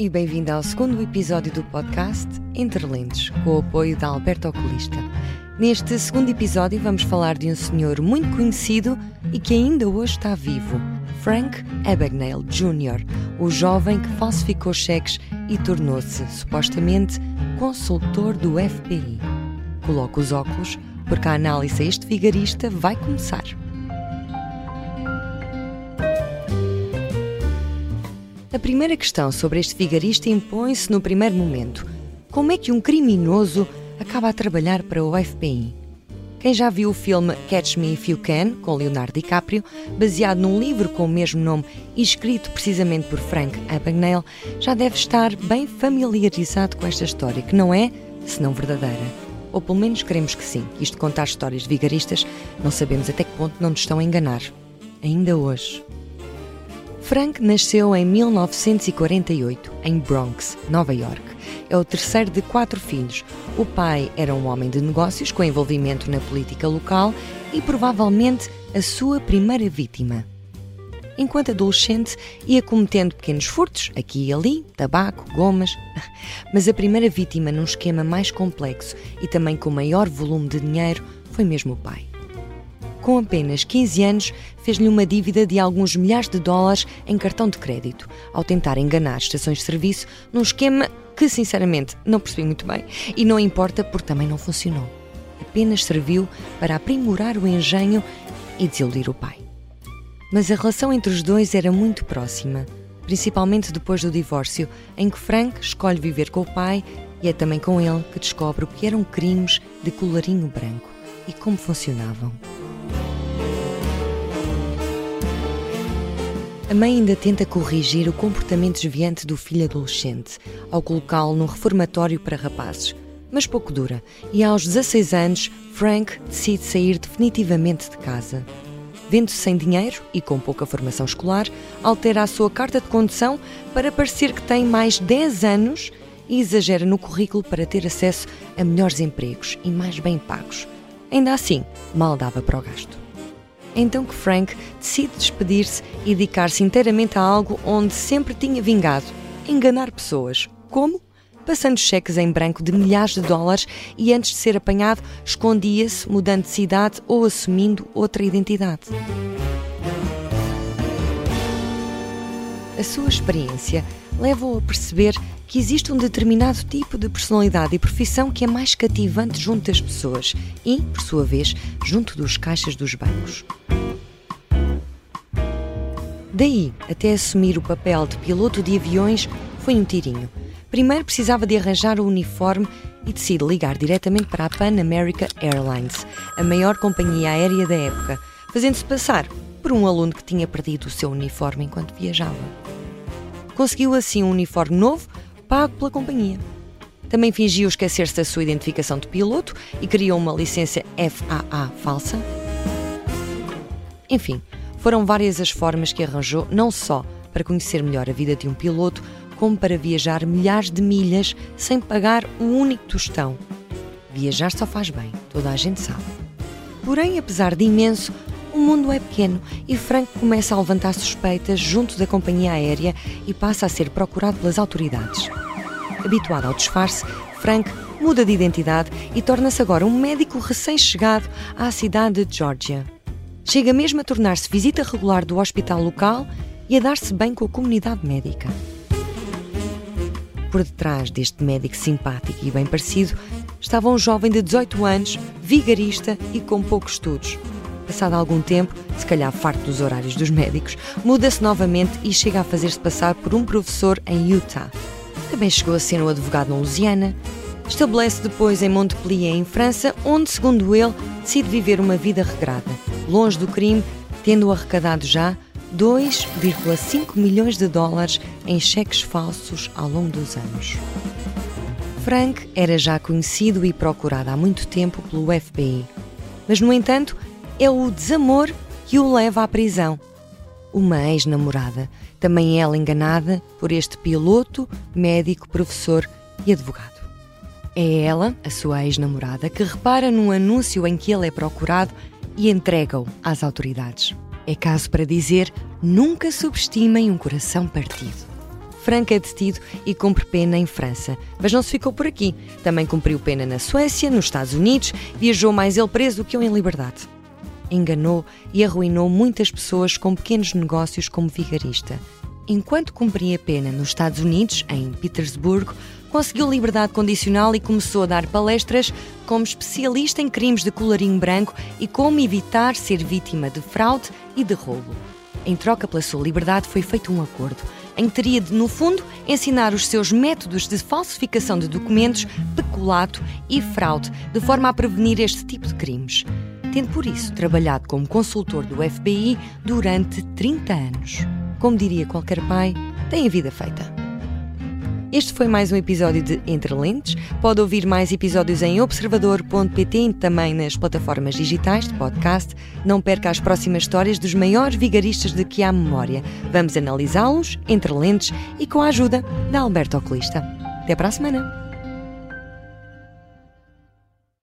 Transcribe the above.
e bem-vindo ao segundo episódio do podcast Entre Lentes, com o apoio da Alberto Oculista. Neste segundo episódio vamos falar de um senhor muito conhecido e que ainda hoje está vivo, Frank Abagnale Jr., o jovem que falsificou cheques e tornou-se, supostamente, consultor do FBI. Coloque os óculos, porque a análise a este vigarista vai começar. A primeira questão sobre este vigarista impõe-se no primeiro momento. Como é que um criminoso acaba a trabalhar para o FBI? Quem já viu o filme Catch Me If You Can, com Leonardo DiCaprio, baseado num livro com o mesmo nome e escrito precisamente por Frank Abagnale, já deve estar bem familiarizado com esta história, que não é, senão verdadeira. Ou pelo menos queremos que sim. Isto contar histórias de vigaristas, não sabemos até que ponto não nos estão a enganar. Ainda hoje. Frank nasceu em 1948, em Bronx, Nova York. É o terceiro de quatro filhos. O pai era um homem de negócios com envolvimento na política local e provavelmente a sua primeira vítima. Enquanto adolescente, ia cometendo pequenos furtos, aqui e ali, tabaco, gomas. Mas a primeira vítima, num esquema mais complexo e também com maior volume de dinheiro, foi mesmo o pai com apenas 15 anos, fez-lhe uma dívida de alguns milhares de dólares em cartão de crédito, ao tentar enganar estações de serviço num esquema que, sinceramente, não percebi muito bem e não importa porque também não funcionou. Apenas serviu para aprimorar o engenho e desiludir o pai. Mas a relação entre os dois era muito próxima, principalmente depois do divórcio, em que Frank escolhe viver com o pai e é também com ele que descobre o que eram crimes de colarinho branco e como funcionavam. A mãe ainda tenta corrigir o comportamento desviante do filho adolescente ao colocá-lo num reformatório para rapazes, mas pouco dura, e aos 16 anos, Frank decide sair definitivamente de casa. Vendo-se sem dinheiro e com pouca formação escolar, altera a sua carta de condução para parecer que tem mais 10 anos e exagera no currículo para ter acesso a melhores empregos e mais bem pagos. Ainda assim, mal dava para o gasto então que Frank decide despedir-se e dedicar-se inteiramente a algo onde sempre tinha vingado: enganar pessoas. Como? Passando cheques em branco de milhares de dólares e antes de ser apanhado, escondia-se, mudando de cidade ou assumindo outra identidade. A sua experiência leva-o a perceber que existe um determinado tipo de personalidade e profissão que é mais cativante junto das pessoas e, por sua vez, junto dos caixas dos bancos. Daí até assumir o papel de piloto de aviões foi um tirinho. Primeiro precisava de arranjar o uniforme e decide ligar diretamente para a Pan America Airlines, a maior companhia aérea da época, fazendo-se passar por um aluno que tinha perdido o seu uniforme enquanto viajava. Conseguiu assim um uniforme novo, pago pela companhia. Também fingiu esquecer-se da sua identificação de piloto e criou uma licença FAA falsa. Enfim, foram várias as formas que arranjou, não só para conhecer melhor a vida de um piloto, como para viajar milhares de milhas sem pagar um único tostão. Viajar só faz bem, toda a gente sabe. Porém, apesar de imenso, o mundo é pequeno e Frank começa a levantar suspeitas junto da companhia aérea e passa a ser procurado pelas autoridades. Habituado ao disfarce, Frank muda de identidade e torna-se agora um médico recém-chegado à cidade de Georgia. Chega mesmo a tornar-se visita regular do hospital local e a dar-se bem com a comunidade médica. Por detrás deste médico simpático e bem parecido estava um jovem de 18 anos, vigarista e com poucos estudos. Passado algum tempo, se calhar farto dos horários dos médicos, muda-se novamente e chega a fazer-se passar por um professor em Utah. Também chegou a ser um advogado na Louisiana. Estabelece depois em Montpellier, em França, onde, segundo ele, decide viver uma vida regrada, longe do crime, tendo arrecadado já 2,5 milhões de dólares em cheques falsos ao longo dos anos. Frank era já conhecido e procurado há muito tempo pelo FBI, mas, no entanto, é o desamor que o leva à prisão. Uma ex-namorada também ela enganada por este piloto, médico, professor e advogado. É ela, a sua ex-namorada, que repara num anúncio em que ele é procurado e entrega-o às autoridades. É caso para dizer: nunca subestimem um coração partido. Frank é detido e cumpre pena em França. Mas não se ficou por aqui. Também cumpriu pena na Suécia, nos Estados Unidos, viajou mais ele preso do que eu em liberdade. Enganou e arruinou muitas pessoas com pequenos negócios como vigarista. Enquanto cumpria pena nos Estados Unidos, em Petersburgo, conseguiu liberdade condicional e começou a dar palestras como especialista em crimes de colarinho branco e como evitar ser vítima de fraude e de roubo. Em troca pela sua liberdade foi feito um acordo em que teria de, no fundo, ensinar os seus métodos de falsificação de documentos, peculato e fraude, de forma a prevenir este tipo de crimes. Tendo por isso trabalhado como consultor do FBI durante 30 anos. Como diria qualquer pai, tem a vida feita. Este foi mais um episódio de Entre Lentes. Pode ouvir mais episódios em observador.pt e também nas plataformas digitais de podcast. Não perca as próximas histórias dos maiores vigaristas de que há memória. Vamos analisá-los entre lentes e com a ajuda da Alberto Oculista. Até para a semana!